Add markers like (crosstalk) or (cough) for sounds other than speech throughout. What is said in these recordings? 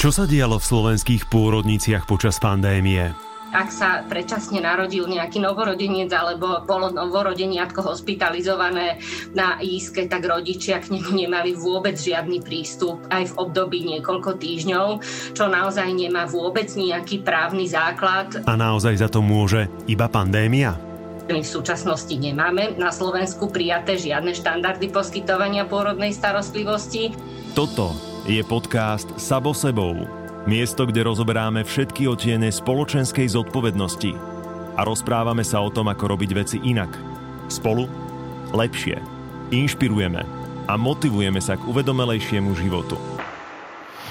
Čo sa dialo v slovenských pôrodniciach počas pandémie? ak sa predčasne narodil nejaký novorodenec alebo bolo novorodeniatko hospitalizované na íske, tak rodičia k nemu nemali vôbec žiadny prístup aj v období niekoľko týždňov, čo naozaj nemá vôbec nejaký právny základ. A naozaj za to môže iba pandémia? My v súčasnosti nemáme na Slovensku prijaté žiadne štandardy poskytovania pôrodnej starostlivosti. Toto je podcast Sabo sebou Miesto, kde rozoberáme všetky otiene spoločenskej zodpovednosti a rozprávame sa o tom, ako robiť veci inak. Spolu lepšie. Inšpirujeme a motivujeme sa k uvedomelejšiemu životu.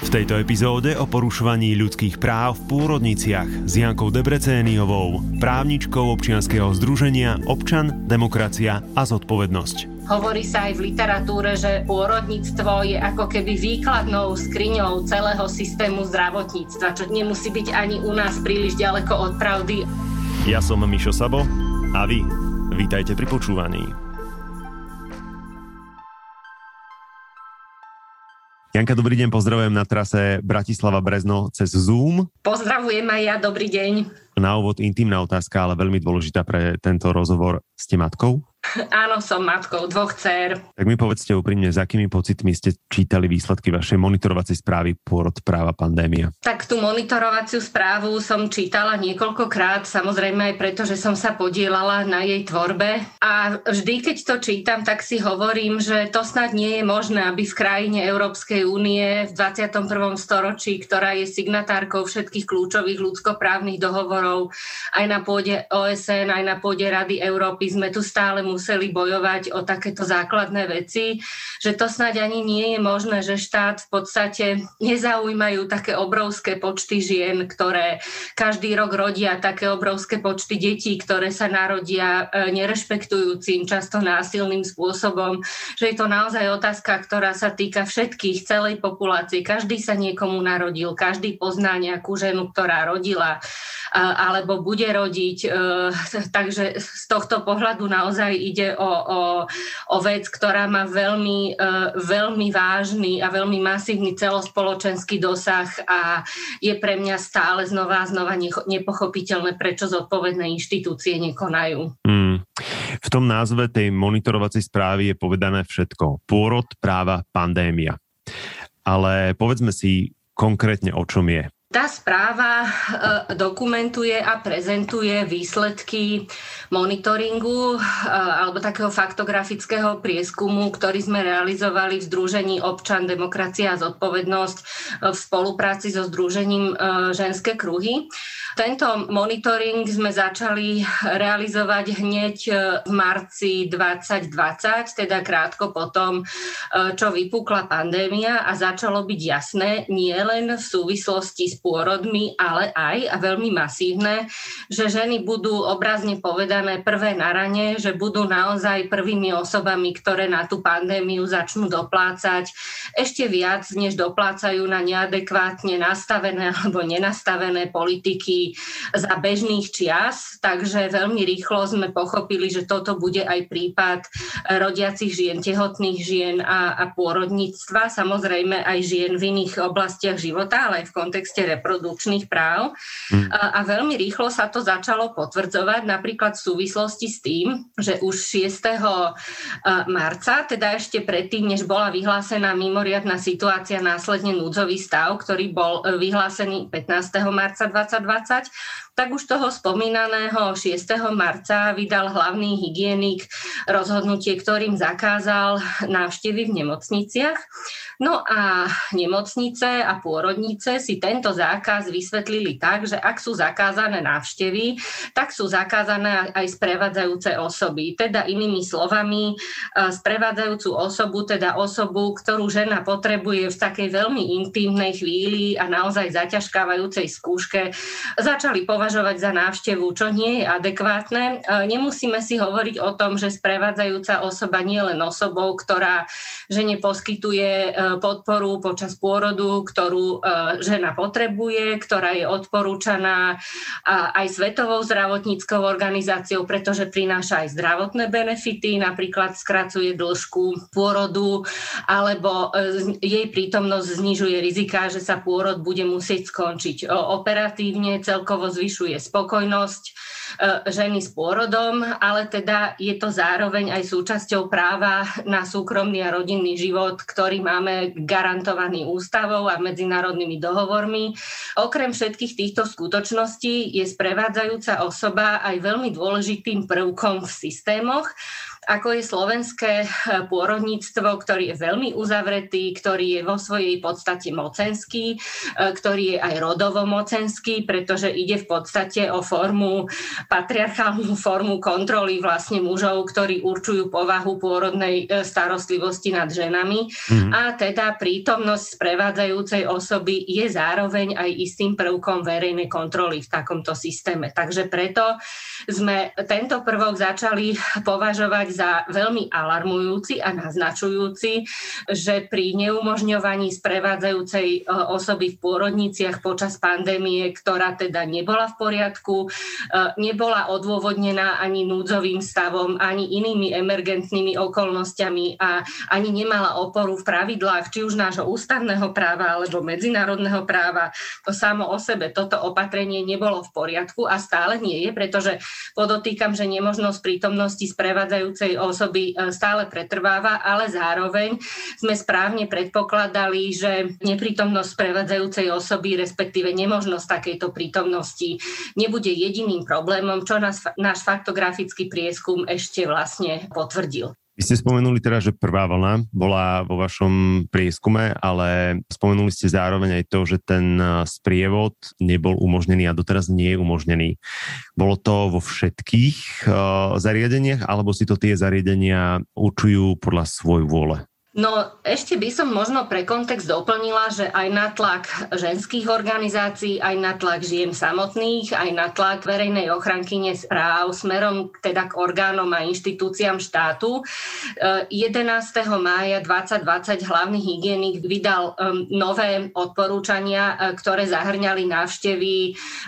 V tejto epizóde o porušovaní ľudských práv v pôrodniciach s Jankou Debrecéniovou, právničkou občianskeho združenia Občan, demokracia a zodpovednosť. Hovorí sa aj v literatúre, že pôrodníctvo je ako keby výkladnou skriňou celého systému zdravotníctva, čo nemusí byť ani u nás príliš ďaleko od pravdy. Ja som Mišo Sabo a vy vítajte pri počúvaní. Janka, dobrý deň, pozdravujem na trase Bratislava Brezno cez Zoom. Pozdravujem aj ja, dobrý deň. Na úvod intimná otázka, ale veľmi dôležitá pre tento rozhovor. Ste matkou? (laughs) Áno, som matkou dvoch dcer. Tak mi povedzte úprimne, s akými pocitmi ste čítali výsledky vašej monitorovacej správy Pôrod práva pandémia? Tak tú monitorovaciu správu som čítala niekoľkokrát, samozrejme aj preto, že som sa podielala na jej tvorbe. A vždy, keď to čítam, tak si hovorím, že to snad nie je možné, aby v krajine Európskej únie v 21. storočí, ktorá je signatárkou všetkých kľúčových ľudskoprávnych dohovorov, aj na pôde OSN, aj na pôde Rady Európy, sme tu stále museli bojovať o takéto základné veci, že to snáď ani nie je možné, že štát v podstate nezaujímajú také obrovské počty žien, ktoré každý rok rodia také obrovské počty detí, ktoré sa narodia e, nerešpektujúcim, často násilným spôsobom, že je to naozaj otázka, ktorá sa týka všetkých, celej populácie. Každý sa niekomu narodil, každý pozná nejakú ženu, ktorá rodila alebo bude rodiť. E, takže z tohto pohľadu naozaj ide o, o, o vec, ktorá má veľmi, e, veľmi vážny a veľmi masívny celospoločenský dosah a je pre mňa stále znova a znova nepochopiteľné, prečo zodpovedné inštitúcie nekonajú. Mm. V tom názve tej monitorovacej správy je povedané všetko. Pôrod, práva, pandémia. Ale povedzme si konkrétne, o čom je. Tá správa e, dokumentuje a prezentuje výsledky monitoringu e, alebo takého faktografického prieskumu, ktorý sme realizovali v Združení občan, demokracia a zodpovednosť e, v spolupráci so Združením ženské kruhy. Tento monitoring sme začali realizovať hneď v marci 2020, teda krátko potom, čo vypukla pandémia a začalo byť jasné nie len v súvislosti s pôrodmi, ale aj, a veľmi masívne, že ženy budú obrazne povedané prvé na rane, že budú naozaj prvými osobami, ktoré na tú pandémiu začnú doplácať ešte viac, než doplácajú na neadekvátne nastavené (laughs) alebo nenastavené politiky za bežných čias. Takže veľmi rýchlo sme pochopili, že toto bude aj prípad rodiacich žien, tehotných žien a, a pôrodníctva, samozrejme aj žien v iných oblastiach života, ale aj v kontexte reprodukčných práv. Mm. A, veľmi rýchlo sa to začalo potvrdzovať napríklad v súvislosti s tým, že už 6. marca, teda ešte predtým, než bola vyhlásená mimoriadná situácia, následne núdzový stav, ktorý bol e, vyhlásený 15. marca 2020, tak už toho spomínaného 6. marca vydal hlavný hygienik rozhodnutie, ktorým zakázal návštevy v nemocniciach. No a nemocnice a pôrodnice si tento zákaz vysvetlili tak, že ak sú zakázané návštevy, tak sú zakázané aj sprevádzajúce osoby. Teda inými slovami, e, sprevádzajúcu osobu, teda osobu, ktorú žena potrebuje v takej veľmi intimnej chvíli a naozaj zaťažkávajúcej skúške začali považovať za návštevu, čo nie je adekvátne. Nemusíme si hovoriť o tom, že sprevádzajúca osoba nie je len osobou, ktorá žene poskytuje podporu počas pôrodu, ktorú žena potrebuje, ktorá je odporúčaná aj Svetovou zdravotníckou organizáciou, pretože prináša aj zdravotné benefity, napríklad skracuje dĺžku pôrodu, alebo jej prítomnosť znižuje rizika, že sa pôrod bude musieť skončiť. Operatívne, celkovo zvyšuje spokojnosť e, ženy s pôrodom, ale teda je to zároveň aj súčasťou práva na súkromný a rodinný život, ktorý máme garantovaný ústavou a medzinárodnými dohovormi. Okrem všetkých týchto skutočností je sprevádzajúca osoba aj veľmi dôležitým prvkom v systémoch, ako je slovenské eh, pôrodníctvo, ktorý je veľmi uzavretý, ktorý je vo svojej podstate mocenský, eh, ktorý je aj rodovo mocenský, pretože ide v podstate o formu, patriarchálnu formu kontroly vlastne mužov, ktorí určujú povahu pôrodnej eh, starostlivosti nad ženami. Mm. A teda prítomnosť sprevádzajúcej osoby je zároveň aj istým prvkom verejnej kontroly v takomto systéme. Takže preto sme tento prvok začali považovať za veľmi alarmujúci a naznačujúci, že pri neumožňovaní sprevádzajúcej e, osoby v pôrodniciach počas pandémie, ktorá teda nebola v poriadku, e, nebola odôvodnená ani núdzovým stavom, ani inými emergentnými okolnostiami a ani nemala oporu v pravidlách či už nášho ústavného práva alebo medzinárodného práva, to samo o sebe toto opatrenie nebolo v poriadku a stále nie je, pretože podotýkam, že nemožnosť prítomnosti sprevádzajúcej tej osoby e, stále pretrváva, ale zároveň sme správne predpokladali, že neprítomnosť prevádzajúcej osoby, respektíve nemožnosť takejto prítomnosti nebude jediným problémom, čo nás, náš faktografický prieskum ešte vlastne potvrdil. Vy ste spomenuli teda, že prvá vlna bola vo vašom prieskume, ale spomenuli ste zároveň aj to, že ten eh, sprievod nebol umožnený a doteraz nie je umožnený. Bolo to vo všetkých uh, zariadeniach, alebo si to tie zariadenia určujú podľa svoj vôle? No ešte by som možno pre kontext doplnila, že aj na tlak ženských organizácií, aj na tlak žien samotných, aj na tlak verejnej ochrankyne správ smerom teda k orgánom a inštitúciám štátu. 11. Eh, mája 2020 hlavný hygienik vydal nové odporúčania, eh, ktoré zahrňali návštevy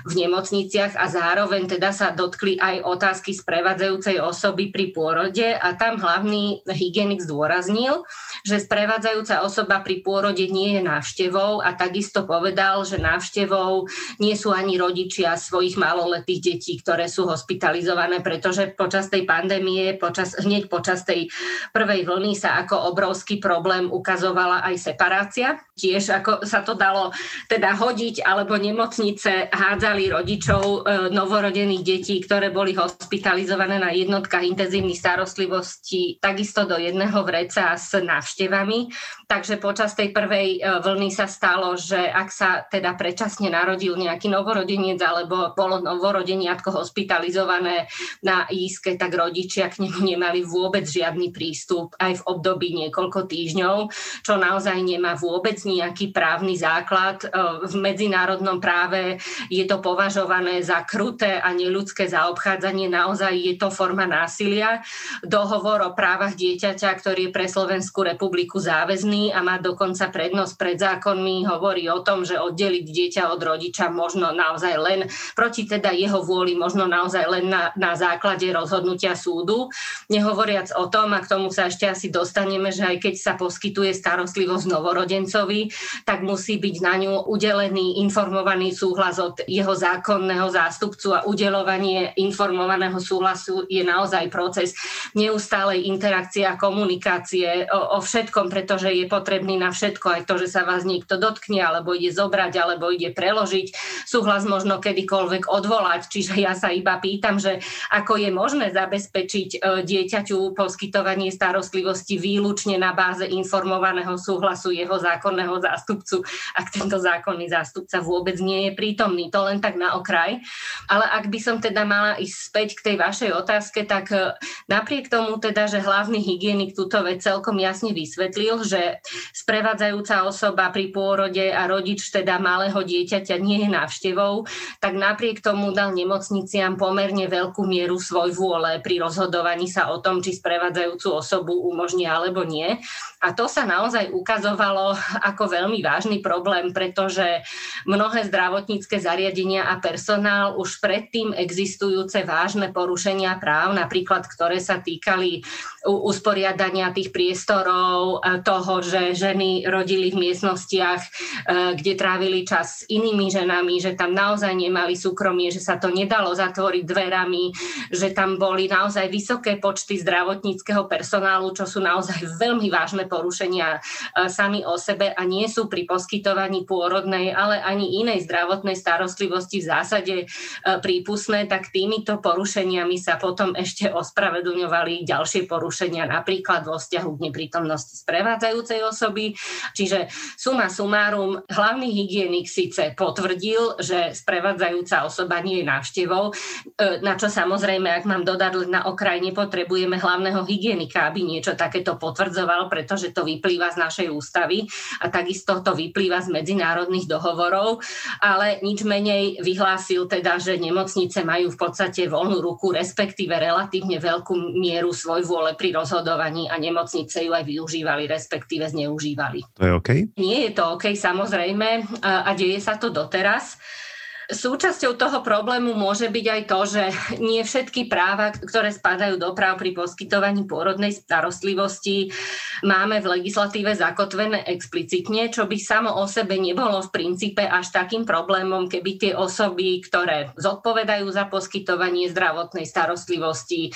v nemocniciach a zároveň teda sa dotkli aj otázky sprevádzajúcej osoby pri pôrode a tam hlavný hygienik zdôraznil, že sprevádzajúca osoba pri pôrode nie je návštevou a takisto povedal, že návštevou nie sú ani rodičia svojich maloletých detí, ktoré sú hospitalizované, pretože počas tej pandémie, počas, hneď počas tej prvej vlny sa ako obrovský problém ukazovala aj separácia. Tiež ako sa to dalo teda hodiť, alebo nemocnice hádzali rodičov e, novorodených detí, ktoré boli hospitalizované na jednotkách intenzívnej starostlivosti takisto do jedného vreca s návštevami. Takže počas tej prvej e, vlny sa stalo, že ak sa teda predčasne narodil nejaký novorodenec alebo bolo novorodeniatko hospitalizované na íske, tak rodičia k nemu nemali vôbec žiadny prístup aj v období niekoľko týždňov, čo naozaj nemá vôbec nejaký právny základ. E, v medzinárodnom práve je to považované za kruté a neľudské zaobchádzanie. Naozaj je to forma násilia. Dohovor o právach dieťaťa, ktorý je pre Slovenskú republiku záväzný a má dokonca prednosť pred zákonmi, hovorí o tom, že oddeliť dieťa od rodiča možno naozaj len proti teda jeho vôli, možno naozaj len na, na základe rozhodnutia súdu. Nehovoriac o tom, a k tomu sa ešte asi dostaneme, že aj keď sa poskytuje starostlivosť novorodencovi, tak musí byť na ňu udelený informovaný súhlas od jeho zákonného zástupcu a udelovanie informovaného súhlasu je naozaj proces neustálej interakcie a komunikácie o, o všetkom, pretože je potrebný na všetko, aj to, že sa vás niekto dotkne, alebo ide zobrať, alebo ide preložiť. Súhlas možno kedykoľvek odvolať. Čiže ja sa iba pýtam, že ako je možné zabezpečiť e, dieťaťu poskytovanie starostlivosti výlučne na báze informovaného súhlasu jeho zákonného zástupcu, ak tento zákonný zástupca vôbec nie je prítomný. To len tak na okraj. Ale ak by som teda mala ísť späť k tej vašej otázke, tak e, napriek tomu teda, že hlavný hygienik túto vec celkom jasne vysvetlil, že sprevádzajúca osoba pri pôrode a rodič teda malého dieťaťa nie je návštevou, tak napriek tomu dal nemocniciam pomerne veľkú mieru svoj vôle pri rozhodovaní sa o tom, či sprevádzajúcu osobu umožní alebo nie. A to sa naozaj ukazovalo ako veľmi vážny problém, pretože mnohé zdravotnícke zariadenia a personál už predtým existujúce vážne porušenia práv, napríklad ktoré sa týkali usporiadania tých priestorov, toho, že ženy rodili v miestnostiach, e, kde trávili čas s inými ženami, že tam naozaj nemali súkromie, že sa to nedalo zatvoriť dverami, že tam boli naozaj vysoké počty zdravotníckého personálu, čo sú naozaj veľmi vážne porušenia e, sami o sebe a nie sú pri poskytovaní pôrodnej, ale ani inej zdravotnej starostlivosti v zásade e, prípustné, tak týmito porušeniami sa potom ešte ospravedlňovali ďalšie porušenia, napríklad vo vzťahu k neprítomnosti sprevádzajúcej osoby. Čiže suma sumárum, hlavný hygienik síce potvrdil, že sprevádzajúca osoba nie je návštevou, e, na čo samozrejme, ak mám dodať na okraj, nepotrebujeme hlavného hygienika, aby niečo takéto potvrdzoval, pretože to vyplýva z našej ústavy a takisto to vyplýva z medzinárodných dohovorov, ale nič menej vyhlásil teda, že nemocnice majú v podstate voľnú ruku, respektíve relatívne veľkú mieru svoj vôle pri rozhodovaní a nemocnice ju aj využívali, respektíve zneužívali. To je OK? Nie je to OK, samozrejme, a deje sa to doteraz. Súčasťou toho problému môže byť aj to, že nie všetky práva, ktoré spadajú do práv pri poskytovaní pôrodnej starostlivosti, máme v legislatíve zakotvené explicitne, čo by samo o sebe nebolo v princípe až takým problémom, keby tie osoby, ktoré zodpovedajú za poskytovanie zdravotnej starostlivosti, e,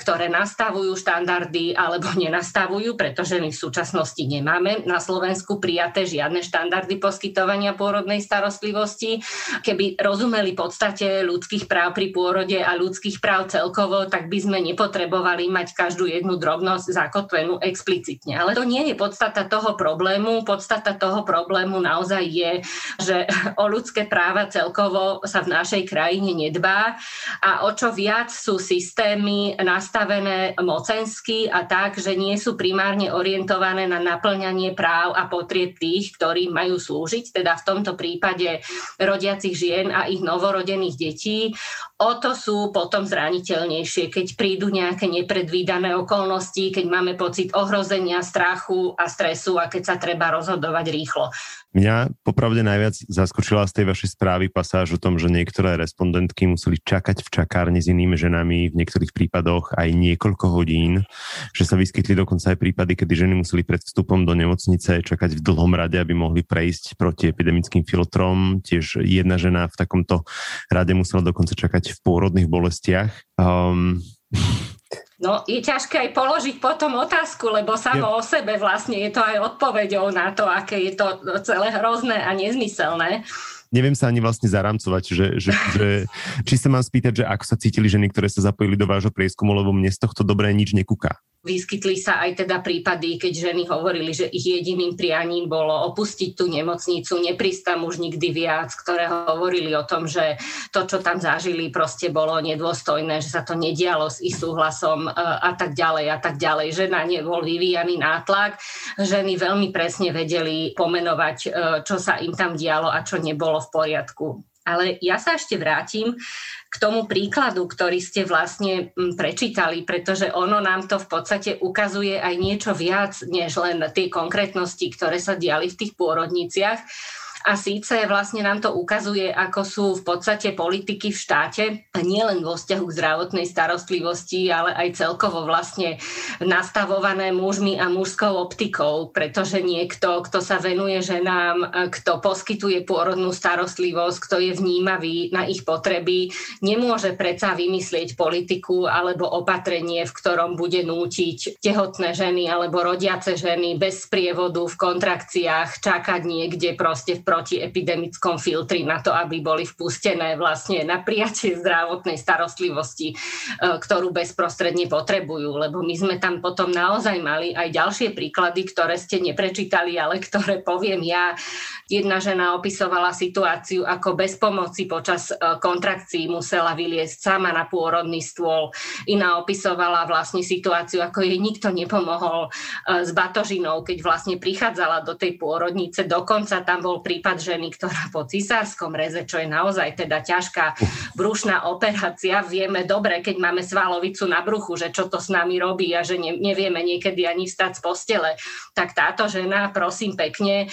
ktoré nastavujú štandardy alebo nenastavujú, pretože my v súčasnosti nemáme na Slovensku prijaté žiadne štandardy poskytovania pôrodnej starostlivosti, keby rozumeli podstate ľudských práv pri pôrode a ľudských práv celkovo, tak by sme nepotrebovali mať každú jednu drobnosť zakotvenú explicitne. Ale to nie je podstata toho problému. Podstata toho problému naozaj je, že o ľudské práva celkovo sa v našej krajine nedbá a o čo viac sú systémy nastavené mocensky a tak, že nie sú primárne orientované na naplňanie práv a potrieb tých, ktorí majú slúžiť, teda v tomto prípade rodiacich žien žien a ich novorodených detí, o to sú potom zraniteľnejšie, keď prídu nejaké nepredvídané okolnosti, keď máme pocit ohrozenia, strachu a stresu a keď sa treba rozhodovať rýchlo. Mňa popravde najviac zaskočila z tej vašej správy pasáž o tom, že niektoré respondentky museli čakať v čakárni s inými ženami, v niektorých prípadoch aj niekoľko hodín, že sa vyskytli dokonca aj prípady, kedy ženy museli pred vstupom do nemocnice čakať v dlhom rade, aby mohli prejsť proti epidemickým filtrom. Tiež jedna žena v takomto rade musela dokonca čakať v pôrodných bolestiach. Um, No, je ťažké aj položiť potom otázku, lebo samo o sebe vlastne je to aj odpoveďou na to, aké je to celé hrozné a nezmyselné neviem sa ani vlastne zaramcovať, že, že, že či sa mám spýtať, že ako sa cítili ženy, ktoré sa zapojili do vášho prieskumu, lebo mne z tohto dobré nič nekúka. Vyskytli sa aj teda prípady, keď ženy hovorili, že ich jediným prianím bolo opustiť tú nemocnicu, neprísť už nikdy viac, ktoré hovorili o tom, že to, čo tam zažili, proste bolo nedôstojné, že sa to nedialo s ich súhlasom e, a tak ďalej a tak ďalej, že na ne vyvíjaný nátlak. Ženy veľmi presne vedeli pomenovať, e, čo sa im tam dialo a čo nebolo v poriadku. Ale ja sa ešte vrátim k tomu príkladu, ktorý ste vlastne mm, prečítali, pretože ono nám to v podstate ukazuje aj niečo viac, než len tie konkrétnosti, ktoré sa diali v tých pôrodniciach. A síce vlastne nám to ukazuje, ako sú v podstate politiky v štáte, nielen vo vzťahu k zdravotnej starostlivosti, ale aj celkovo vlastne nastavované mužmi a mužskou optikou, pretože niekto, kto sa venuje ženám, kto poskytuje pôrodnú starostlivosť, kto je vnímavý na ich potreby, nemôže predsa vymyslieť politiku alebo opatrenie, v ktorom bude nútiť tehotné ženy alebo rodiace ženy bez sprievodu v kontrakciách čakať niekde proste v protiepidemickom filtri na to, aby boli vpustené vlastne na prijatie zdravotnej starostlivosti, e, ktorú bezprostredne potrebujú, lebo my sme tam potom naozaj mali aj ďalšie príklady, ktoré ste neprečítali, ale ktoré poviem ja. Jedna žena opisovala situáciu, ako bez pomoci počas e, kontrakcií musela vyliesť sama na pôrodný stôl. Iná opisovala vlastne situáciu, ako jej nikto nepomohol e, s batožinou, keď vlastne prichádzala do tej pôrodnice. Dokonca tam bol prípad ženy, ktorá po cisárskom reze, čo je naozaj teda ťažká brušná operácia, vieme dobre, keď máme svalovicu na bruchu, že čo to s nami robí a že ne, nevieme niekedy ani vstať z postele, tak táto žena, prosím pekne, e,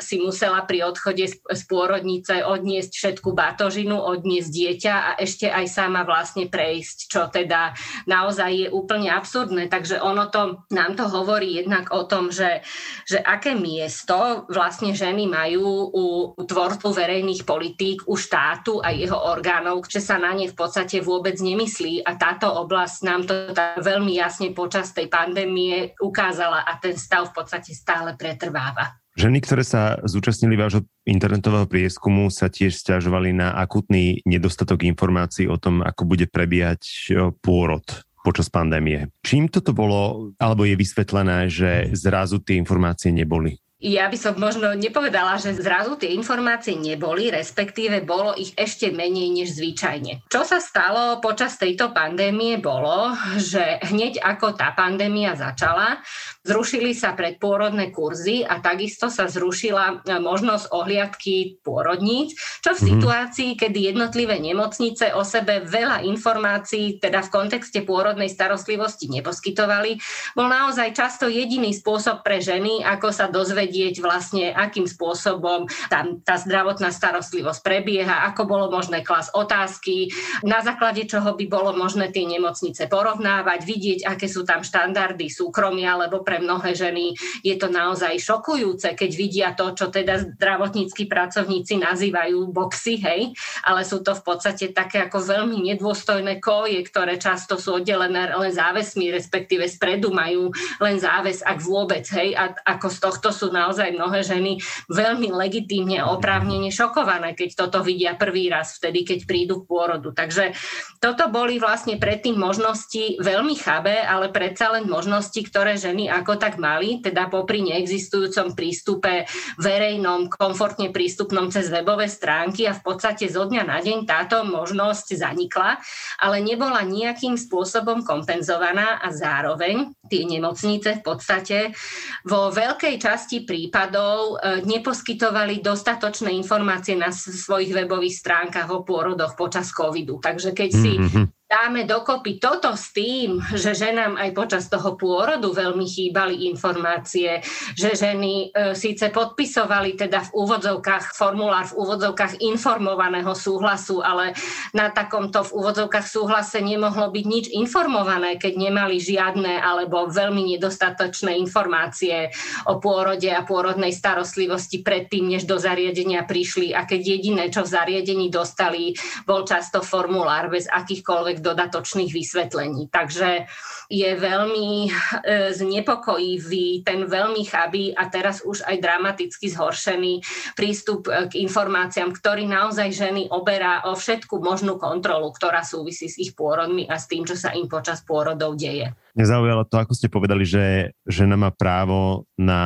si musela pri odchode z pôrodnice odniesť všetku batožinu, odniesť dieťa a ešte aj sama vlastne prejsť, čo teda naozaj je úplne absurdné. Takže ono to, nám to hovorí jednak o tom, že, že aké miesto vlastne ženy majú u tvorcu verejných politík, u štátu a jeho orgánov, že sa na ne v podstate vôbec nemyslí a táto oblasť nám to veľmi jasne počas tej pandémie ukázala a ten stav v podstate stále pretrváva. Ženy, ktoré sa zúčastnili vášho internetového prieskumu, sa tiež stiažovali na akutný nedostatok informácií o tom, ako bude prebiehať pôrod počas pandémie. Čím toto bolo, alebo je vysvetlené, že zrazu tie informácie neboli? Ja by som možno nepovedala, že zrazu tie informácie neboli, respektíve bolo ich ešte menej než zvyčajne. Čo sa stalo počas tejto pandémie bolo, že hneď ako tá pandémia začala, zrušili sa predpôrodné kurzy a takisto sa zrušila e, možnosť ohliadky pôrodníc, čo v mm-hmm. situácii, kedy jednotlivé nemocnice o sebe veľa informácií, teda v kontexte pôrodnej starostlivosti neposkytovali, bol naozaj často jediný spôsob pre ženy, ako sa dozvedieť vedieť vlastne, akým spôsobom tam tá zdravotná starostlivosť prebieha, ako bolo možné klas otázky, na základe čoho by bolo možné tie nemocnice porovnávať, vidieť, aké sú tam štandardy súkromia, lebo pre mnohé ženy je to naozaj šokujúce, keď vidia to, čo teda zdravotníckí pracovníci nazývajú boxy, hej, ale sú to v podstate také ako veľmi nedôstojné koje, ktoré často sú oddelené len závesmi, respektíve spredu majú len záves, ak vôbec, hej, a ako z tohto sú na naozaj mnohé ženy veľmi legitímne oprávnene šokované, keď toto vidia prvý raz, vtedy, keď prídu k pôrodu. Takže toto boli vlastne predtým možnosti veľmi chabé, ale predsa len možnosti, ktoré ženy ako tak mali, teda popri neexistujúcom prístupe verejnom, komfortne prístupnom cez webové stránky a v podstate zo dňa na deň táto možnosť zanikla, ale nebola nejakým spôsobom kompenzovaná a zároveň tie nemocnice v podstate vo veľkej časti prípadov e, neposkytovali dostatočné informácie na svojich webových stránkach o pôrodoch počas covidu. Takže keď si mm-hmm dáme dokopy toto s tým, že ženám aj počas toho pôrodu veľmi chýbali informácie, že ženy e, síce podpisovali teda v úvodzovkách formulár v úvodzovkách informovaného súhlasu, ale na takomto v úvodzovkách súhlase nemohlo byť nič informované, keď nemali žiadne alebo veľmi nedostatočné informácie o pôrode a pôrodnej starostlivosti predtým, než do zariadenia prišli. A keď jediné, čo v zariadení dostali, bol často formulár bez akýchkoľvek dodatočných vysvetlení. Takže je veľmi e, znepokojivý ten veľmi chabý a teraz už aj dramaticky zhoršený prístup e, k informáciám, ktorý naozaj ženy oberá o všetku možnú kontrolu, ktorá súvisí s ich pôrodmi a s tým, čo sa im počas pôrodov deje. Mňa zaujalo to, ako ste povedali, že žena má právo na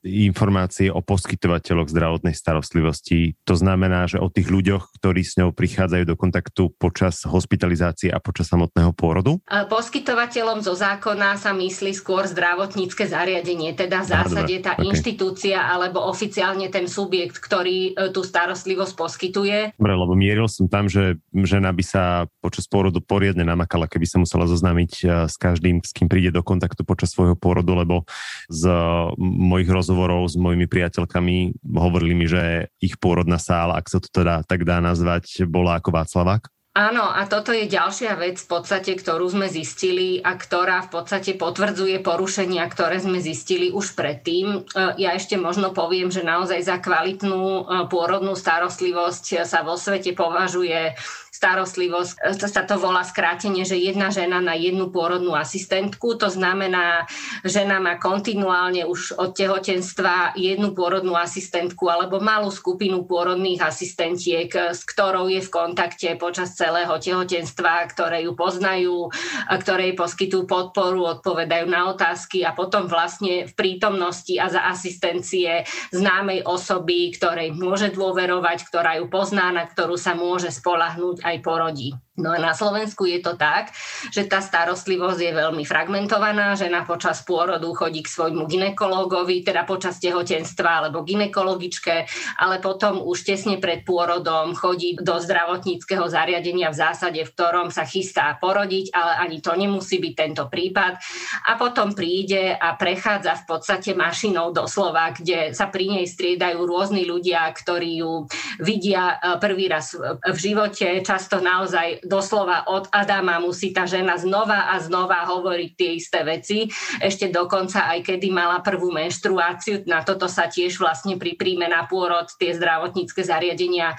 informácie o poskytovateľoch zdravotnej starostlivosti. To znamená, že o tých ľuďoch, ktorí s ňou prichádzajú do kontaktu počas hospitalizácie a počas samotného pôrodu? Poskytovateľom zo zákona sa myslí skôr zdravotnícke zariadenie, teda v zásade tá okay. inštitúcia alebo oficiálne ten subjekt, ktorý e, tú starostlivosť poskytuje. Dobre, lebo mieril som tam, že žena by sa počas pôrodu poriadne namakala, keby sa musela zoznámiť e, s každým každým, s kým príde do kontaktu počas svojho pôrodu, lebo z mojich rozhovorov s mojimi priateľkami hovorili mi, že ich pôrodná sála, ak sa to teda tak dá nazvať, bola ako Václavák Áno, a toto je ďalšia vec v podstate, ktorú sme zistili a ktorá v podstate potvrdzuje porušenia, ktoré sme zistili už predtým. E, ja ešte možno poviem, že naozaj za kvalitnú e, pôrodnú starostlivosť sa vo svete považuje starostlivosť, e, to sa to volá skrátenie, že jedna žena na jednu pôrodnú asistentku, to znamená, žena má kontinuálne už od tehotenstva jednu pôrodnú asistentku alebo malú skupinu pôrodných asistentiek, s ktorou je v kontakte počas celého tehotenstva, ktoré ju poznajú, ktoré jej poskytujú podporu, odpovedajú na otázky a potom vlastne v prítomnosti a za asistencie známej osoby, ktorej môže dôverovať, ktorá ju pozná, na ktorú sa môže spolahnúť aj porodí. No a na Slovensku je to tak, že tá starostlivosť je veľmi fragmentovaná. Žena počas pôrodu chodí k svojmu ginekológovi, teda počas tehotenstva alebo ginekologičke, ale potom už tesne pred pôrodom chodí do zdravotníckého zariadenia v zásade, v ktorom sa chystá porodiť, ale ani to nemusí byť tento prípad. A potom príde a prechádza v podstate mašinou doslova, kde sa pri nej striedajú rôzni ľudia, ktorí ju vidia e, prvý raz v živote, často naozaj doslova od Adama musí tá žena znova a znova hovoriť tie isté veci. Ešte dokonca aj kedy mala prvú menštruáciu, na toto sa tiež vlastne pri príjme na pôrod tie zdravotnícke zariadenia e,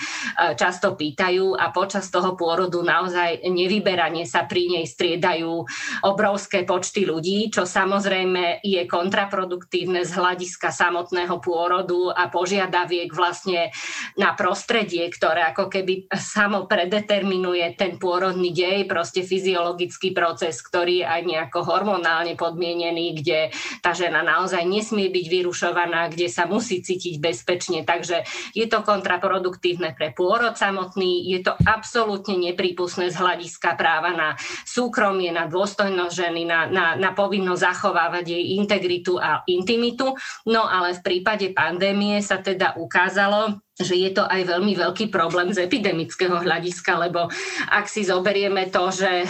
často pýtajú a počas toho pôrodu naozaj nevyberanie sa pri nej striedajú obrovské počty ľudí, čo samozrejme je kontraproduktívne z hľadiska samotného pôrodu a požiadaviek vlastne na prostredie, ktoré ako keby samo predeterminuje ten pôrodný dej, proste fyziologický proces, ktorý je aj nejako hormonálne podmienený, kde tá žena naozaj nesmie byť vyrušovaná, kde sa musí cítiť bezpečne. Takže je to kontraproduktívne pre pôrod samotný, je to absolútne neprípustné z hľadiska práva na súkromie, na dôstojnosť ženy, na, na, na povinnosť zachovávať jej integritu a intimitu. No ale v prípade pandémie sa teda ukázalo, že je to aj veľmi veľký problém z epidemického hľadiska, lebo ak si zoberieme to, že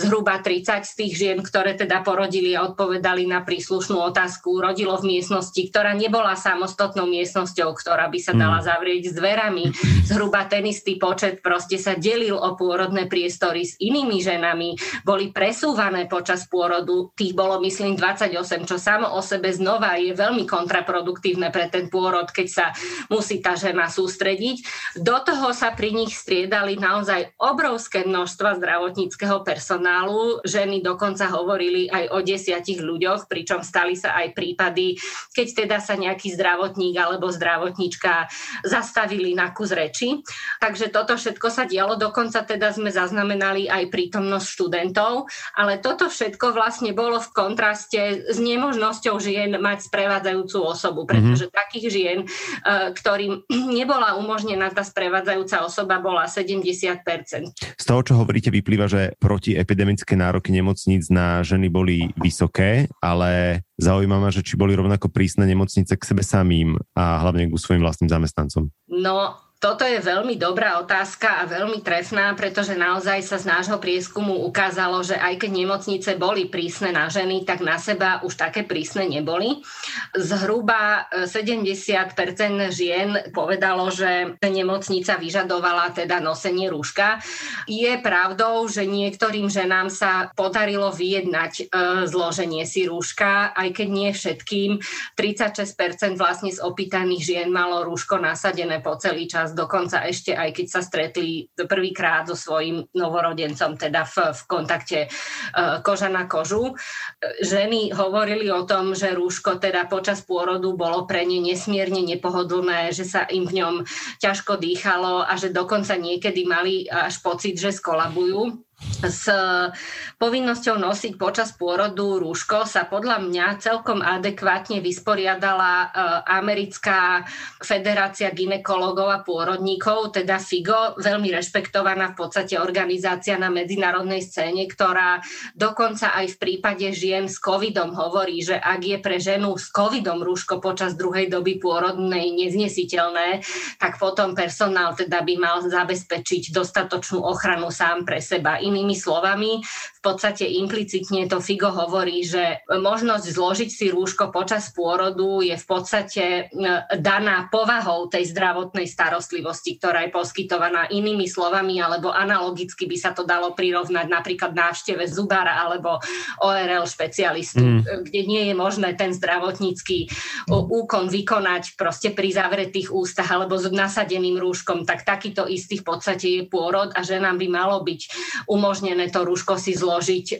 zhruba 30 z tých žien, ktoré teda porodili a odpovedali na príslušnú otázku, rodilo v miestnosti, ktorá nebola samostatnou miestnosťou, ktorá by sa hmm. dala zavrieť s dverami. (laughs) Zhruba ten istý počet proste sa delil o pôrodné priestory s inými ženami, boli presúvané počas pôrodu, tých bolo myslím 28, čo samo o sebe znova je veľmi kontraproduktívne pre ten pôrod, keď sa musí tá žena má sústrediť. Do toho sa pri nich striedali naozaj obrovské množstva zdravotníckého personálu. Ženy dokonca hovorili aj o desiatich ľuďoch, pričom stali sa aj prípady, keď teda sa nejaký zdravotník alebo zdravotníčka zastavili na kus reči. Takže toto všetko sa dialo. Dokonca teda sme zaznamenali aj prítomnosť študentov, ale toto všetko vlastne bolo v kontraste s nemožnosťou žien mať sprevádzajúcu osobu, pretože mm-hmm. takých žien, eh, ktorým nebola umožnená tá sprevádzajúca osoba, bola 70%. Z toho, čo hovoríte, vyplýva, že protiepidemické nároky nemocníc na ženy boli vysoké, ale zaujíma ma, že či boli rovnako prísne nemocnice k sebe samým a hlavne k svojim vlastným zamestnancom. No, toto je veľmi dobrá otázka a veľmi trefná, pretože naozaj sa z nášho prieskumu ukázalo, že aj keď nemocnice boli prísne na ženy, tak na seba už také prísne neboli. Zhruba 70% žien povedalo, že nemocnica vyžadovala teda nosenie rúška. Je pravdou, že niektorým ženám sa podarilo vyjednať e, zloženie si rúška, aj keď nie všetkým. 36% vlastne z opýtaných žien malo rúško nasadené po celý čas dokonca ešte aj keď sa stretli prvýkrát so svojím novorodencom, teda v, v kontakte uh, koža na kožu. Ženy hovorili o tom, že rúško teda počas pôrodu bolo pre ne nesmierne nepohodlné, že sa im v ňom ťažko dýchalo a že dokonca niekedy mali až pocit, že skolabujú s povinnosťou nosiť počas pôrodu rúško sa podľa mňa celkom adekvátne vysporiadala e, americká federácia ginekologov a pôrodníkov, teda FIGO, veľmi rešpektovaná v podstate organizácia na medzinárodnej scéne, ktorá dokonca aj v prípade žien s covidom hovorí, že ak je pre ženu s covidom rúško počas druhej doby pôrodnej neznesiteľné, tak potom personál teda by mal zabezpečiť dostatočnú ochranu sám pre seba Inými slovami, v podstate implicitne to FIGO hovorí, že možnosť zložiť si rúško počas pôrodu je v podstate e, daná povahou tej zdravotnej starostlivosti, ktorá je poskytovaná inými slovami, alebo analogicky by sa to dalo prirovnať napríklad návšteve zubára alebo ORL špecialistu, mm. kde nie je možné ten zdravotnícky úkon vykonať proste pri zavretých ústach alebo s nasadeným rúškom, tak takýto istý v podstate je pôrod a že nám by malo byť umožnené to rúško si zložiť e,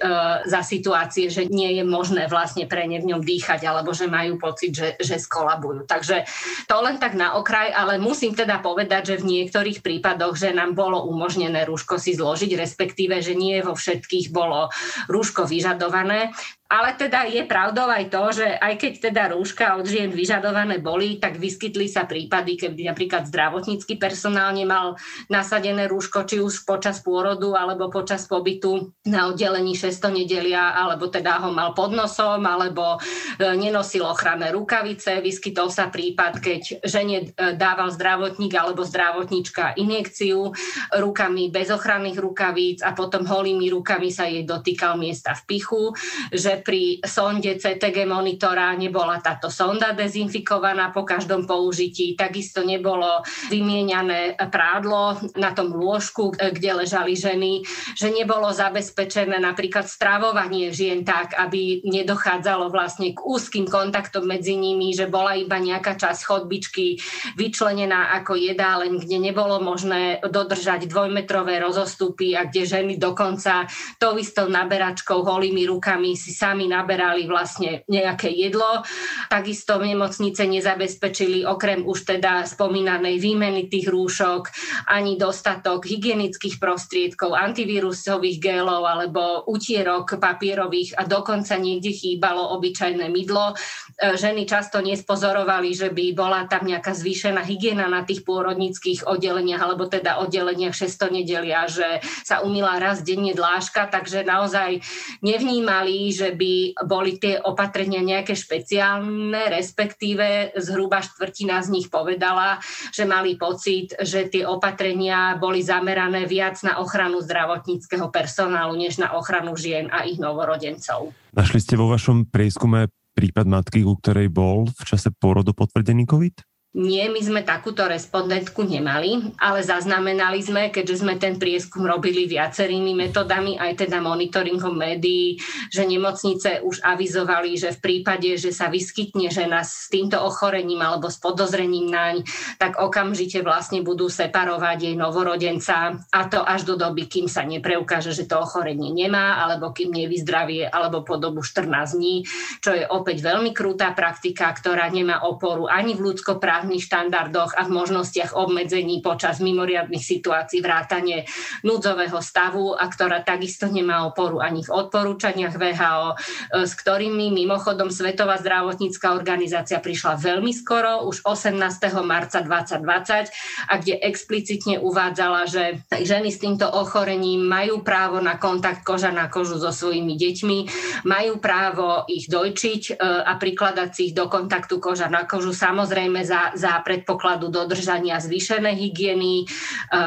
za situácie, že nie je možné vlastne pre ne v ňom dýchať alebo že majú pocit, že, že skolabujú. Takže to len tak na okraj, ale musím teda povedať, že v niektorých prípadoch, že nám bolo umožnené rúško si zložiť, respektíve, že nie vo všetkých bolo rúško vyžadované. Ale teda je pravdou aj to, že aj keď teda rúška od žien vyžadované boli, tak vyskytli sa prípady, keby napríklad zdravotnícky personál nemal nasadené rúško, či už počas pôrodu alebo počas pobytu na oddelení 600 nedelia, alebo teda ho mal pod nosom, alebo e, nenosil ochranné rukavice. Vyskytol sa prípad, keď žene e, dával zdravotník alebo zdravotníčka injekciu rukami bez ochranných rukavíc a potom holými rukami sa jej dotýkal miesta v pichu, že pri sonde CTG monitora nebola táto sonda dezinfikovaná po každom použití, takisto nebolo vymieňané prádlo na tom lôžku, kde ležali ženy, že nebolo zabezpečené napríklad stravovanie žien tak, aby nedochádzalo vlastne k úzkým kontaktom medzi nimi, že bola iba nejaká časť chodbičky vyčlenená ako jedáleň, kde nebolo možné dodržať dvojmetrové rozostupy a kde ženy dokonca tou istou naberačkou holými rukami si sami naberali vlastne nejaké jedlo. Takisto nemocnice nezabezpečili okrem už teda spomínanej výmeny tých rúšok ani dostatok hygienických prostriedkov, antivírusových gélov alebo utierok papierových a dokonca niekde chýbalo obyčajné mydlo. E, ženy často nespozorovali, že by bola tam nejaká zvýšená hygiena na tých pôrodnických oddeleniach alebo teda oddeleniach 600 nedelia, že sa umila raz denne dláška, takže naozaj nevnímali, že by boli tie opatrenia nejaké špeciálne, respektíve zhruba štvrtina z nich povedala, že mali pocit, že tie opatrenia boli zamerané viac na ochranu zdravotníckého personálu, než na ochranu žien a ich novorodencov. Našli ste vo vašom prieskume prípad matky, u ktorej bol v čase pôrodu potvrdený COVID? Nie, my sme takúto respondentku nemali, ale zaznamenali sme, keďže sme ten prieskum robili viacerými metodami, aj teda monitoringom médií, že nemocnice už avizovali, že v prípade, že sa vyskytne žena s týmto ochorením alebo s podozrením naň, tak okamžite vlastne budú separovať jej novorodenca a to až do doby, kým sa nepreukáže, že to ochorenie nemá, alebo kým nevyzdravie, alebo po dobu 14 dní, čo je opäť veľmi krutá praktika, ktorá nemá oporu ani v ľudskoprávnych právnych štandardoch a v možnostiach obmedzení počas mimoriadných situácií vrátane núdzového stavu a ktorá takisto nemá oporu ani v odporúčaniach VHO, e, s ktorými mimochodom Svetová zdravotnícká organizácia prišla veľmi skoro, už 18. marca 2020 a kde explicitne uvádzala, že ženy s týmto ochorením majú právo na kontakt koža na kožu so svojimi deťmi, majú právo ich dojčiť e, a prikladať si ich do kontaktu koža na kožu, samozrejme za za predpokladu dodržania zvýšenej hygieny, e,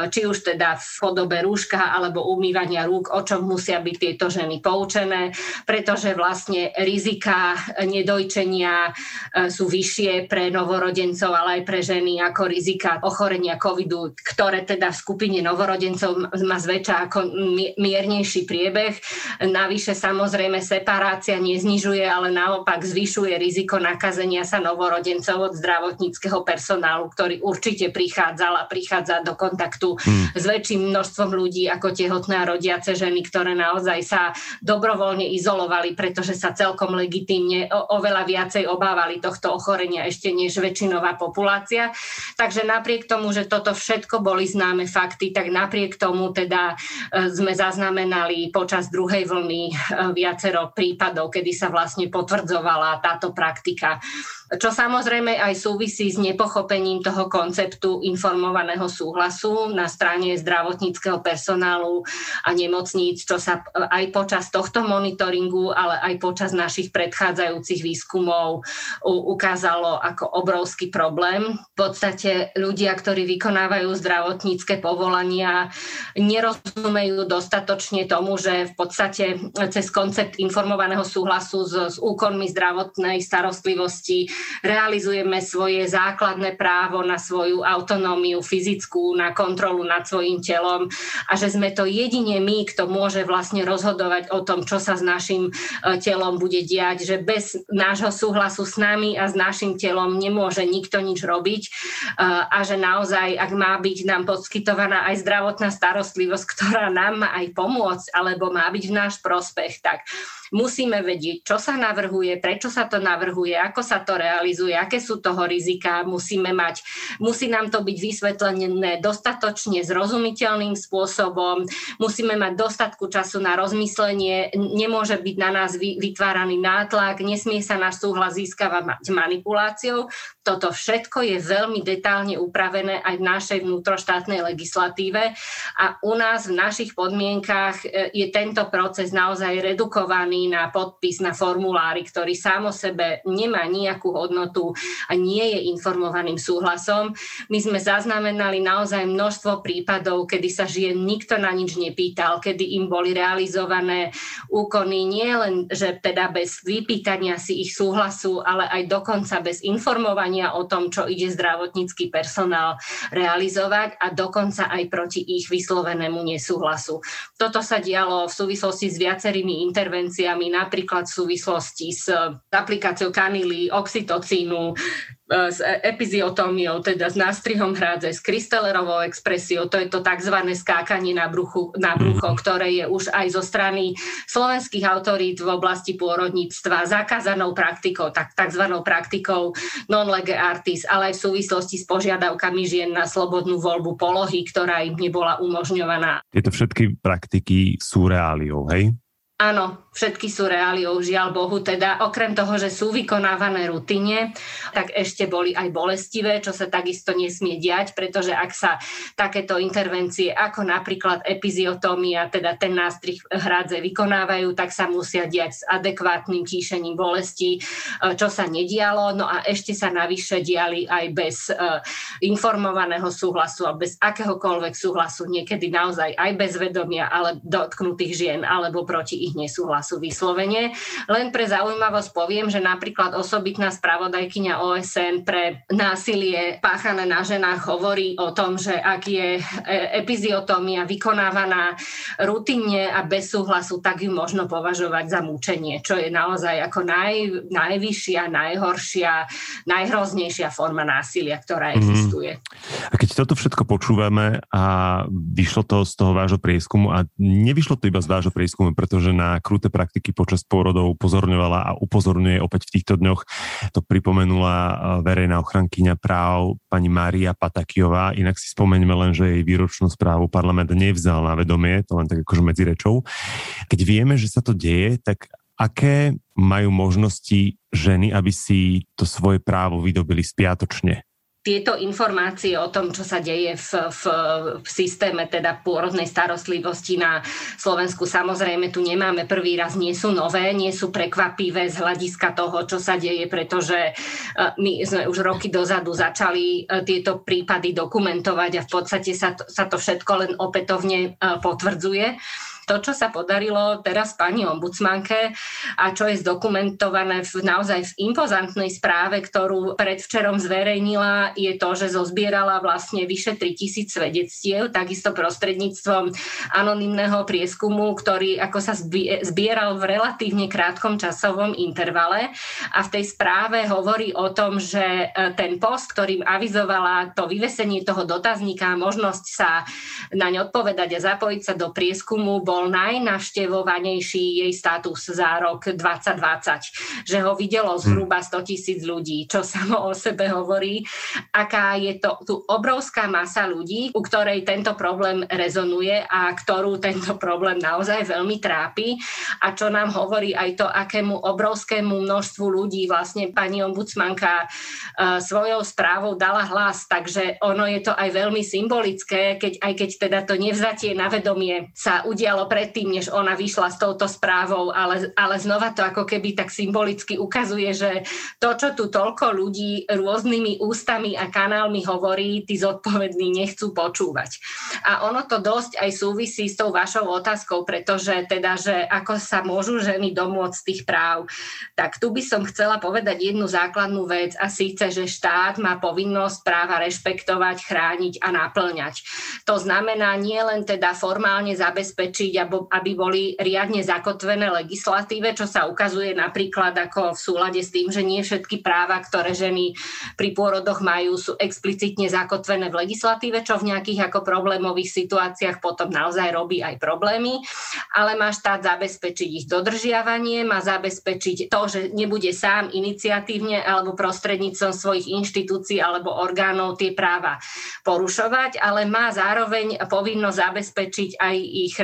či už teda v podobe rúška alebo umývania rúk, o čom musia byť tieto ženy poučené, pretože vlastne rizika nedojčenia e, sú vyššie pre novorodencov, ale aj pre ženy ako rizika ochorenia covidu, ktoré teda v skupine novorodencov má zväčša ako miernejší priebeh. Navyše samozrejme separácia neznižuje, ale naopak zvyšuje riziko nakazenia sa novorodencov od zdravotníckého toho personálu, ktorý určite prichádzal a prichádza do kontaktu hmm. s väčším množstvom ľudí ako tehotné a rodiace ženy, ktoré naozaj sa dobrovoľne izolovali, pretože sa celkom legitímne oveľa viacej obávali tohto ochorenia ešte než väčšinová populácia. Takže napriek tomu, že toto všetko boli známe fakty, tak napriek tomu teda e, sme zaznamenali počas druhej vlny e, viacero prípadov, kedy sa vlastne potvrdzovala táto praktika čo samozrejme aj súvisí s nepochopením toho konceptu informovaného súhlasu na strane zdravotníckého personálu a nemocníc, čo sa aj počas tohto monitoringu, ale aj počas našich predchádzajúcich výskumov ukázalo ako obrovský problém. V podstate ľudia, ktorí vykonávajú zdravotnícke povolania, nerozumejú dostatočne tomu, že v podstate cez koncept informovaného súhlasu s, s úkonmi zdravotnej starostlivosti realizujeme svoje základné právo na svoju autonómiu fyzickú, na kontrolu nad svojim telom a že sme to jedine my, kto môže vlastne rozhodovať o tom, čo sa s našim e, telom bude diať, že bez nášho súhlasu s nami a s našim telom nemôže nikto nič robiť e, a že naozaj, ak má byť nám poskytovaná aj zdravotná starostlivosť, ktorá nám má aj pomôcť alebo má byť v náš prospech, tak musíme vedieť, čo sa navrhuje, prečo sa to navrhuje, ako sa to realizuje, aké sú toho rizika, musíme mať, musí nám to byť vysvetlené dostatočne zrozumiteľným spôsobom, musíme mať dostatku času na rozmyslenie, nemôže byť na nás vytváraný nátlak, nesmie sa náš súhlas získavať manipuláciou. Toto všetko je veľmi detálne upravené aj v našej vnútroštátnej legislatíve a u nás v našich podmienkách e, je tento proces naozaj redukovaný na podpis na formulári, ktorý sám o sebe nemá nejakú hodnotu a nie je informovaným súhlasom. My sme zaznamenali naozaj množstvo prípadov, kedy sa žien nikto na nič nepýtal, kedy im boli realizované úkony nie len, že teda bez vypýtania si ich súhlasu, ale aj dokonca bez informovania o tom, čo ide zdravotnícky personál realizovať a dokonca aj proti ich vyslovenému nesúhlasu. Toto sa dialo v súvislosti s viacerými intervenciami napríklad v súvislosti s aplikáciou kanily, oxytocínu, s epiziotómiou, teda s nástrihom hrádze, s krystelerovou expresiou, to je to tzv. skákanie na, bruchu, na brucho, mhm. ktoré je už aj zo strany slovenských autorít v oblasti pôrodníctva zakázanou praktikou, tak, tzv. praktikou non-lege artis, ale aj v súvislosti s požiadavkami žien na slobodnú voľbu polohy, ktorá im nebola umožňovaná. Tieto všetky praktiky sú reáliou, hej? Áno, všetky sú reáliou, žiaľ Bohu. Teda okrem toho, že sú vykonávané rutine, tak ešte boli aj bolestivé, čo sa takisto nesmie diať, pretože ak sa takéto intervencie ako napríklad epiziotómia, teda ten nástrih hradze vykonávajú, tak sa musia diať s adekvátnym tíšením bolesti, čo sa nedialo. No a ešte sa navyše diali aj bez e, informovaného súhlasu a bez akéhokoľvek súhlasu, niekedy naozaj aj bez vedomia, ale dotknutých žien alebo proti ich nesúhlasu vyslovene. Len pre zaujímavosť poviem, že napríklad osobitná spravodajkyňa OSN pre násilie páchané na ženách hovorí o tom, že ak je e, epiziotómia vykonávaná rutinne a bez súhlasu, tak ju možno považovať za mučenie, čo je naozaj ako naj, najvyššia, najhoršia, najhroznejšia forma násilia, ktorá mhm. existuje. A keď toto všetko počúvame a vyšlo to z toho vášho prieskumu a nevyšlo to iba z vášho prieskumu, pretože na kruté praktiky počas pôrodov upozorňovala a upozorňuje opäť v týchto dňoch. To pripomenula eh, verejná ochrankyňa práv pani Mária Patakiová. Inak si spomeňme len, že jej výročnú správu parlament nevzal na vedomie, to len tak akože medzi rečou. Keď vieme, že sa to deje, tak aké majú možnosti ženy, aby si to svoje právo vydobili spiatočne? Tieto informácie o tom, čo sa deje v, v, v systéme teda pôrodnej starostlivosti na Slovensku, samozrejme tu nemáme prvý raz, nie sú nové, nie sú prekvapivé z hľadiska toho, čo sa deje, pretože e, my sme už roky dozadu začali e, tieto prípady dokumentovať a v podstate sa to, sa to všetko len opätovne e, potvrdzuje to, čo sa podarilo teraz pani ombudsmanke a čo je zdokumentované v, naozaj v impozantnej správe, ktorú predvčerom zverejnila, je to, že zozbierala vlastne vyše 3000 svedectiev, takisto prostredníctvom anonymného prieskumu, ktorý ako sa zbieral v relatívne krátkom časovom intervale. A v tej správe hovorí o tom, že e, ten post, ktorým avizovala to vyvesenie toho dotazníka a možnosť sa naň odpovedať a zapojiť sa do prieskumu, bol bol najnavštevovanejší jej status za rok 2020, že ho videlo hm. zhruba 100 tisíc ľudí, čo samo o sebe hovorí, aká je to tu obrovská masa ľudí, u ktorej tento problém rezonuje a ktorú tento problém naozaj veľmi trápi. A čo nám hovorí aj to, akému obrovskému množstvu ľudí vlastne pani ombudsmanka uh, svojou správou dala hlas, takže ono je to aj veľmi symbolické, keď, aj keď teda to nevzatie na vedomie sa udialo predtým, než ona vyšla s touto správou, ale, ale znova to ako keby tak symbolicky ukazuje, že to, čo tu toľko ľudí rôznymi ústami a kanálmi hovorí, tí zodpovední nechcú počúvať. A ono to dosť aj súvisí s tou vašou otázkou, pretože teda, že ako sa môžu ženy domôcť tých práv, tak tu by som chcela povedať jednu základnú vec a síce, že štát má povinnosť práva rešpektovať, chrániť a naplňať. To znamená nie len teda formálne zabezpečiť, aby boli riadne zakotvené legislatíve, čo sa ukazuje napríklad ako v súlade s tým, že nie všetky práva, ktoré ženy pri pôrodoch majú, sú explicitne zakotvené v legislatíve, čo v nejakých ako problémových situáciách potom naozaj robí aj problémy, ale má štát zabezpečiť ich dodržiavanie, má zabezpečiť to, že nebude sám iniciatívne alebo prostredníctvom svojich inštitúcií alebo orgánov tie práva porušovať, ale má zároveň povinnosť zabezpečiť aj ich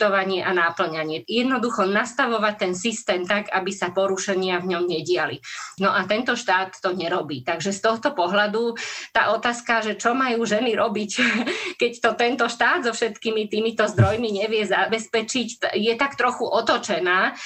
rešpektovanie a náplňanie. Jednoducho nastavovať ten systém tak, aby sa porušenia v ňom nediali. No a tento štát to nerobí. Takže z tohto pohľadu tá otázka, že čo majú ženy robiť, (laughs) keď to tento štát so všetkými týmito zdrojmi nevie zabezpečiť, je tak trochu otočená.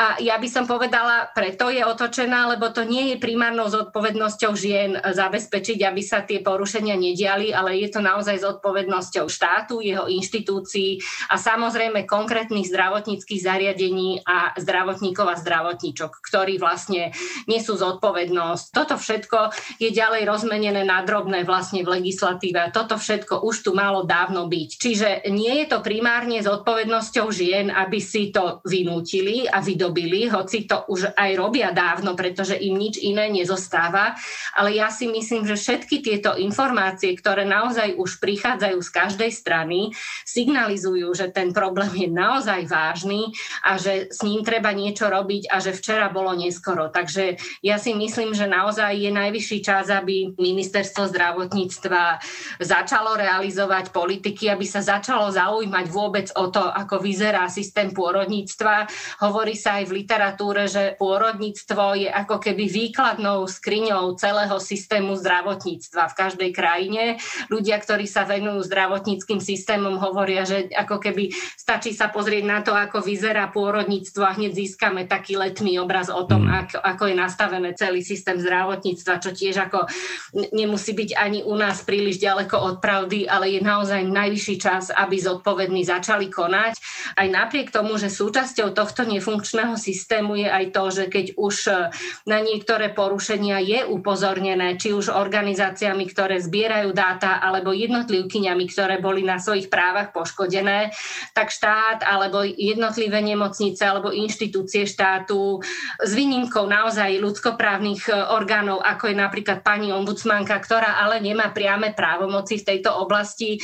A ja by som povedala, preto je otočená, lebo to nie je primárnou zodpovednosťou žien zabezpečiť, aby sa tie porušenia nediali, ale je to naozaj zodpovednosťou štátu, jeho inštitúcií a samozrejme konkrétnych zdravotníckých zariadení a zdravotníkov a zdravotníčok, ktorí vlastne nesú zodpovednosť. Toto všetko je ďalej rozmenené na drobné vlastne v legislatíve toto všetko už tu malo dávno byť. Čiže nie je to primárne zodpovednosťou žien, aby si to vynútili a vydobili, hoci to už aj robia dávno, pretože im nič iné nezostáva. Ale ja si myslím, že všetky tieto informácie, ktoré naozaj už prichádzajú z každej strany, signalizujú, že ten problém je naozaj vážny a že s ním treba niečo robiť a že včera bolo neskoro. Takže ja si myslím, že naozaj je najvyšší čas, aby ministerstvo zdravotníctva začalo realizovať politiky, aby sa začalo zaujímať vôbec o to, ako vyzerá systém pôrodníctva. Hovorí sa aj v literatúre, že pôrodníctvo je ako keby výkladnou skriňou celého systému zdravotníctva v každej krajine. Ľudia, ktorí sa venujú zdravotníckým systémom, hovoria, že ako keby stačí sa pozrieť na to, ako vyzerá pôrodníctvo a hneď získame taký letný obraz o tom, mm. ako, ako je nastavené celý systém zdravotníctva, čo tiež ako nemusí byť ani u nás príliš ďaleko od pravdy, ale je naozaj najvyšší čas, aby zodpovední začali konať. Aj napriek tomu, že súčasťou tohto nefunkčného systému je aj to, že keď už na niektoré porušenia je upozornené, či už organizáciami, ktoré zbierajú dáta, alebo jednotlivkyňami, ktoré boli na svojich právach poškodené, tak štát alebo jednotlivé nemocnice alebo inštitúcie štátu s výnimkou naozaj ľudskoprávnych e, orgánov, ako je napríklad pani ombudsmanka, ktorá ale nemá priame právomoci v tejto oblasti, e,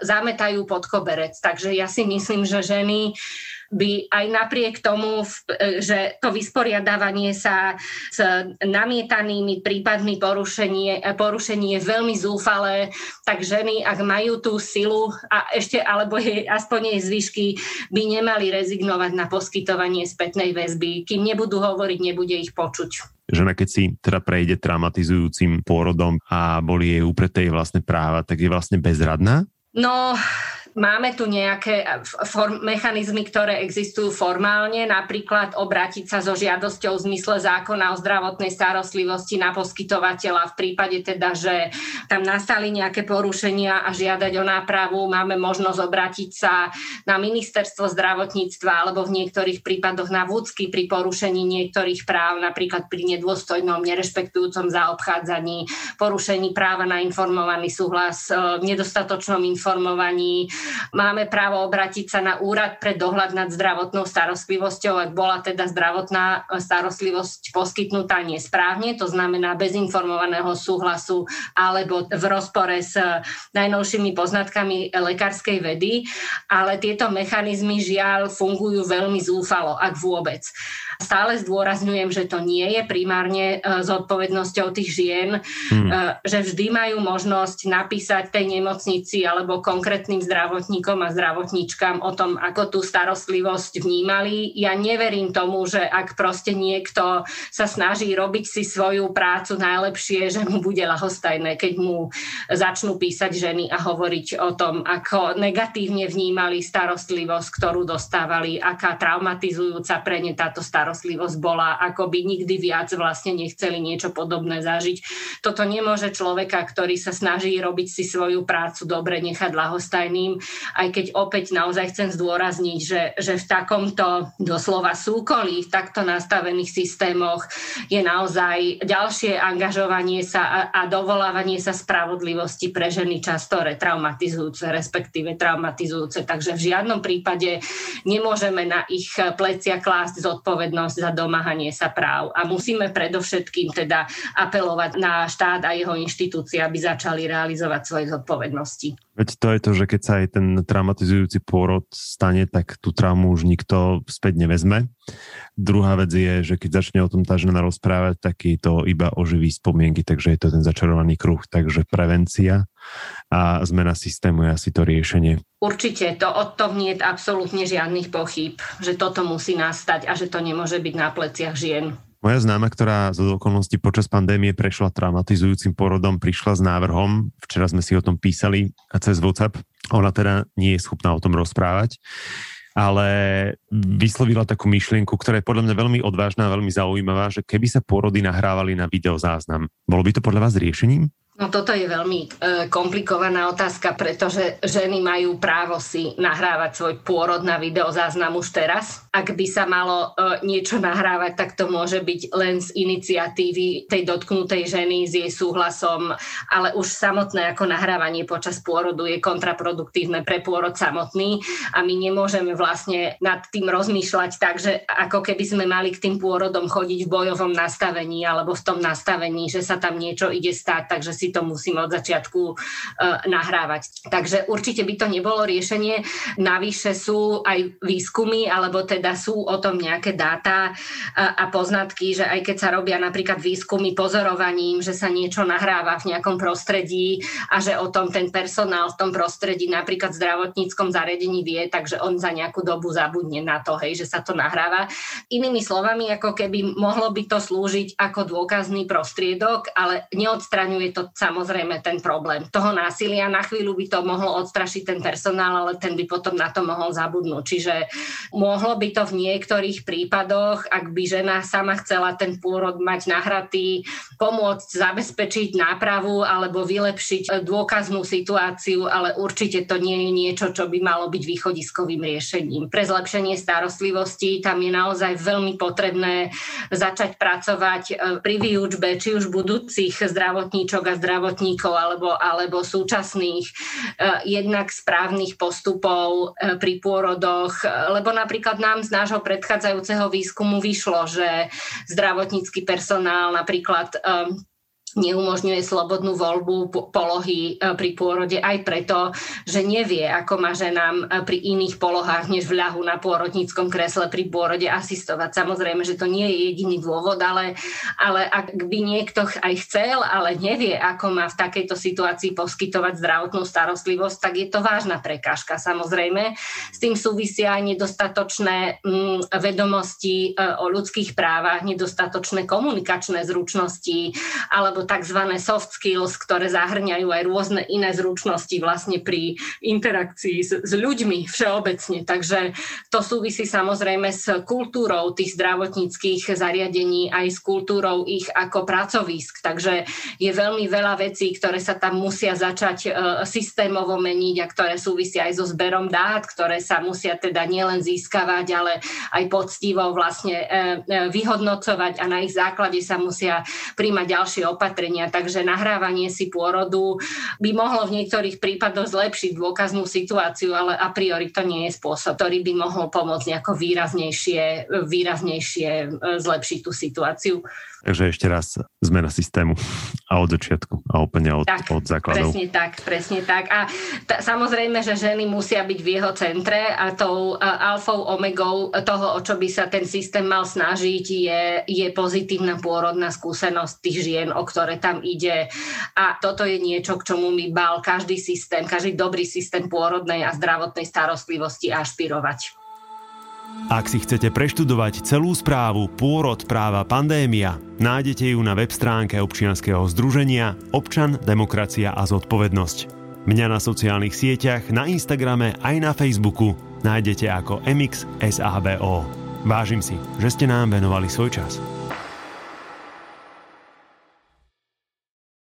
zametajú pod koberec. Takže ja si myslím, že ženy by aj napriek tomu, e, že to vysporiadávanie sa s namietanými prípadmi porušenie, porušení je veľmi zúfalé, tak ženy, ak majú tú silu a ešte alebo je, aspoň jej zvyšky, by nemali rezignovať na poskytovanie spätnej väzby. Kým nebudú hovoriť, nebude ich počuť žena, keď si teda prejde traumatizujúcim pôrodom a boli jej úpreté vlastné práva, tak je vlastne bezradná? No, Máme tu nejaké eh, form, mechanizmy, ktoré existujú formálne, napríklad obrátiť sa so žiadosťou v zmysle zákona o zdravotnej starostlivosti na poskytovateľa v prípade teda, že tam nastali nejaké porušenia a žiadať o nápravu. Máme možnosť obrátiť sa na ministerstvo zdravotníctva alebo v niektorých prípadoch na vúcky pri porušení niektorých práv, napríklad pri nedôstojnom, nerešpektujúcom zaobchádzaní, porušení práva na informovaný súhlas, eh, nedostatočnom informovaní, máme právo obratiť sa na úrad pre dohľad nad zdravotnou starostlivosťou, ak bola teda zdravotná starostlivosť poskytnutá nesprávne, to znamená bez informovaného súhlasu alebo v rozpore s najnovšími poznatkami lekárskej vedy, ale tieto mechanizmy žiaľ fungujú veľmi zúfalo, ak vôbec. Stále zdôrazňujem, že to nie je primárne e, zodpovednosťou tých žien, hmm. E, že vždy majú možnosť napísať tej nemocnici alebo konkrétnym zdravotníkom a zdravotníčkam o tom, ako tú starostlivosť vnímali. Ja neverím tomu, že ak proste niekto sa snaží robiť si svoju prácu najlepšie, že mu bude lahostajné, keď mu začnú písať ženy a hovoriť o tom, ako negatívne vnímali starostlivosť, ktorú dostávali, aká traumatizujúca pre ne táto starostlivosť starostlivosť bola, ako by nikdy viac vlastne nechceli niečo podobné zažiť. Toto nemôže človeka, ktorý sa snaží robiť si svoju prácu dobre, nechať lahostajným, aj keď opäť naozaj chcem zdôrazniť, že, že v takomto doslova súkolí, v takto nastavených systémoch je naozaj ďalšie angažovanie sa a, a dovolávanie sa spravodlivosti pre ženy často retraumatizujúce, respektíve traumatizujúce. Takže v žiadnom prípade nemôžeme na ich plecia klásť zodpovednosť zodpovednosť za domáhanie sa práv. A musíme predovšetkým teda apelovať na štát a jeho inštitúcie, aby začali realizovať svoje zodpovednosti. Veď to je to, že keď sa aj ten traumatizujúci pôrod stane, tak tú traumu už nikto späť nevezme. Druhá vec je, že keď začne o tom tá žena rozprávať, tak je to iba oživí spomienky, takže je to ten začarovaný kruh. Takže prevencia a zmena systému je asi to riešenie. Určite, to od tom nie je absolútne žiadnych pochyb, že toto musí nastať a že to nemôže byť na pleciach žien. Moja známa, ktorá z okolností počas pandémie prešla traumatizujúcim porodom, prišla s návrhom, včera sme si o tom písali a cez WhatsApp, ona teda nie je schopná o tom rozprávať, ale vyslovila takú myšlienku, ktorá je podľa mňa veľmi odvážna a veľmi zaujímavá, že keby sa porody nahrávali na videozáznam, bolo by to podľa vás riešením? No toto je veľmi e, komplikovaná otázka, pretože ženy majú právo si nahrávať svoj pôrod na videozáznam už teraz. Ak by sa malo e, niečo nahrávať, tak to môže byť len z iniciatívy tej dotknutej ženy s jej súhlasom, ale už samotné ako nahrávanie počas pôrodu je kontraproduktívne pre pôrod samotný a my nemôžeme vlastne nad tým rozmýšľať tak, že ako keby sme mali k tým pôrodom chodiť v bojovom nastavení alebo v tom nastavení, že sa tam niečo ide stať, takže si si to musíme od začiatku uh, nahrávať. Takže určite by to nebolo riešenie. Navyše sú aj výskumy, alebo teda sú o tom nejaké dáta uh, a poznatky, že aj keď sa robia napríklad výskumy pozorovaním, že sa niečo nahráva v nejakom prostredí a že o tom ten personál v tom prostredí napríklad v zdravotníckom zariadení vie, takže on za nejakú dobu zabudne na to, hej, že sa to nahráva. Inými slovami, ako keby mohlo by to slúžiť ako dôkazný prostriedok, ale neodstraňuje to samozrejme ten problém toho násilia. Na chvíľu by to mohlo odstrašiť ten personál, ale ten by potom na to mohol zabudnúť. Čiže mohlo by to v niektorých prípadoch, ak by žena sama chcela ten pôrod mať nahratý, pomôcť zabezpečiť nápravu alebo vylepšiť dôkaznú situáciu, ale určite to nie je niečo, čo by malo byť východiskovým riešením. Pre zlepšenie starostlivosti tam je naozaj veľmi potrebné začať pracovať pri výučbe či už budúcich zdravotníčok a zdravotníkov alebo, alebo súčasných eh, jednak správnych postupov eh, pri pôrodoch, lebo napríklad nám z nášho predchádzajúceho výskumu vyšlo, že zdravotnícky personál napríklad eh, neumožňuje slobodnú voľbu polohy e, pri pôrode aj preto, že nevie, ako má ženám e, pri iných polohách než v ľahu na pôrodníckom kresle pri pôrode asistovať. Samozrejme, že to nie je jediný dôvod, ale, ale ak by niekto aj chcel, ale nevie, ako má v takejto situácii poskytovať zdravotnú starostlivosť, tak je to vážna prekážka. Samozrejme, s tým súvisia aj nedostatočné mm, vedomosti e, o ľudských právach, nedostatočné komunikačné zručnosti alebo tzv. soft skills, ktoré zahrňajú aj rôzne iné zručnosti vlastne pri interakcii s, s ľuďmi všeobecne. Takže to súvisí samozrejme s kultúrou tých zdravotníckých zariadení, aj s kultúrou ich ako pracovisk. Takže je veľmi veľa vecí, ktoré sa tam musia začať e, systémovo meniť a ktoré súvisia aj so zberom dát, ktoré sa musia teda nielen získavať, ale aj poctivo vlastne e, e, vyhodnocovať a na ich základe sa musia príjmať ďalšie opatrenia opatrenia, takže nahrávanie si pôrodu by mohlo v niektorých prípadoch zlepšiť dôkaznú situáciu, ale a priori to nie je spôsob, ktorý by mohol pomôcť nejako výraznejšie, výraznejšie e, zlepšiť tú situáciu. Takže ešte raz zmena systému a od začiatku a úplne od, tak, od základov. Presne tak, presne tak. A t- samozrejme, že ženy musia byť v jeho centre a tou uh, alfou omegou toho, o čo by sa ten systém mal snažiť, je, je pozitívna pôrodná skúsenosť tých žien, o ktoré tam ide. A toto je niečo, k čomu mi bal každý systém, každý dobrý systém pôrodnej a zdravotnej starostlivosti ašpirovať. Ak si chcete preštudovať celú správu Pôrod práva pandémia, nájdete ju na web stránke občianskeho združenia Občan, demokracia a zodpovednosť. Mňa na sociálnych sieťach, na Instagrame aj na Facebooku nájdete ako MXSABO. Vážim si, že ste nám venovali svoj čas.